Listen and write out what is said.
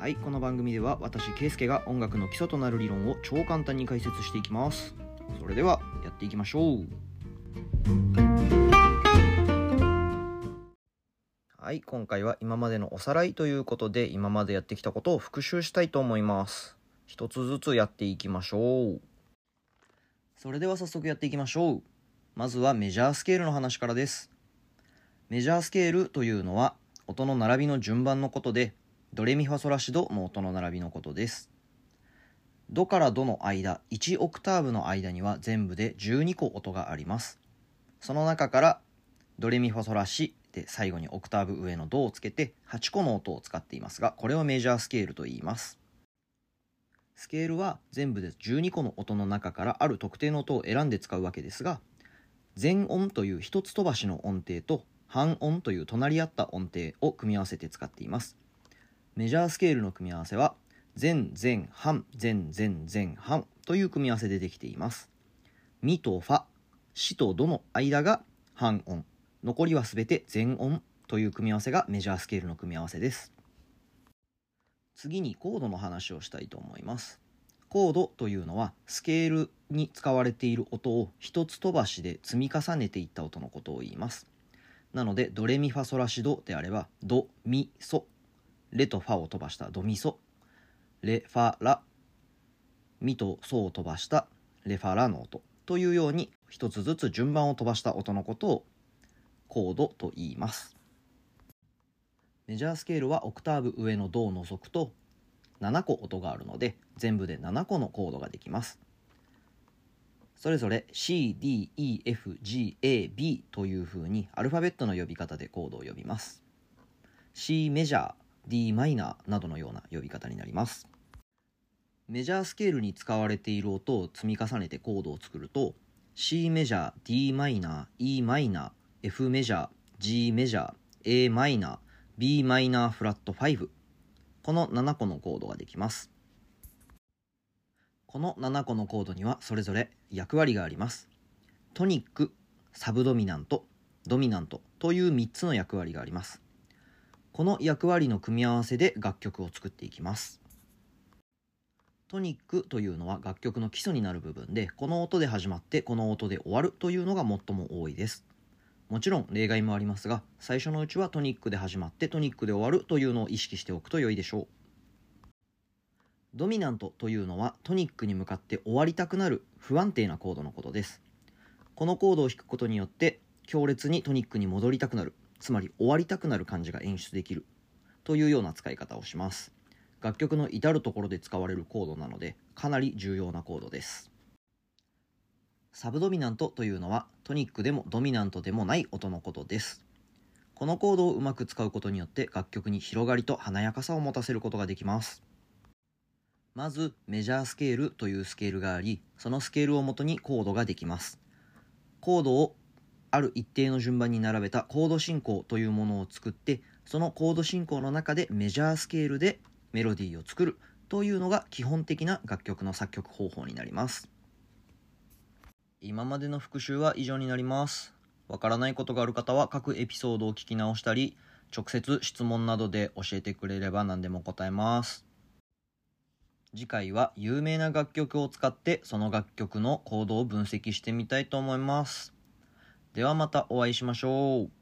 はいこの番組では私ケイスケが音楽の基礎となる理論を超簡単に解説していきます。それではやっていきましょう。はい今回は今までのおさらいということで今までやってきたことを復習したいと思います。一つずつやっていきましょう。それでは早速やっていきましょう。まずはメジャースケールの話からです。メジャースケールというのは音の並びの順番のことでドレミファソラシドの音の並びのことです。ドからドの間1オクターブの間には全部で12個音があります。その中からドレミファソラシで最後にオクターブ上のドをつけて8個の音を使っていますがこれをメジャースケールと言います。スケールは全部で12個の音の中からある特定の音を選んで使うわけですが全音という一つ飛ばしの音程と半音という隣り合った音程を組み合わせて使っています。メジャースケールの組み合わせは全全半全全全半という組み合わせでできています。ミとファシとドの間が半音。残りはすべて全音という組み合わせがメジャースケールの組み合わせです。次にコードの話をしたいと思います。コードというのはスケールに使われている音を一つ飛ばしで積み重ねていった音のことを言います。なのでドレミファソラシドであればドミソレとファを飛ばしたドミソ。レファラミとソを飛ばしたレファラの音というように一つずつ順番を飛ばした音のことをコードと言います。メジャースケールはオクターブ上のドを除くと7個音があるので全部で7個のコードができます。それぞれ CDEFGAB というふうにアルファベットの呼び方でコードを呼びます。C メジャー。D マイナーなどのような呼び方になります。メジャースケールに使われている音を積み重ねてコードを作ると C メジャー d マイナー e マイナー F メジャー G メジャー a マイナー b マイナーフラット5この7個のコードができます。この7個のコードにはそれぞれ役割があります。トニックサブドミナントドミナントという3つの役割があります。この役割の組み合わせで楽曲を作っていきます。トニックというのは楽曲の基礎になる部分でこの音で始まってこの音で終わるというのが最も多いです。もちろん例外もありますが最初のうちはトニックで始まってトニックで終わるというのを意識しておくと良いでしょう。ドミナントというのはトニックに向かって終わりたくなる不安定なコードのことです。このコードを弾くことによって強烈にトニックに戻りたくなる。つまり終わりたくなる感じが演出できるというような使い方をします。楽曲の至るところで使われるコードなのでかなり重要なコードです。サブドミナントというのはトニックでもドミナントでもない音のことです。このコードをうまく使うことによって楽曲に広がりと華やかさを持たせることができます。まずメジャースケールというスケールがありそのスケールをもとにコードができます。コードをある一定の順番に並べたコード進行というものを作ってそのコード進行の中でメジャースケールでメロディーを作るというのが基本的な楽曲の作曲方法になります。今までの復習は以上になりますわからないことがある方は各エピソードを聞き直したり直接質問などで教えてくれれば何でも答えます。次回は有名な楽曲を使ってその楽曲のコードを分析してみたいと思います。ではまたお会いしましょう。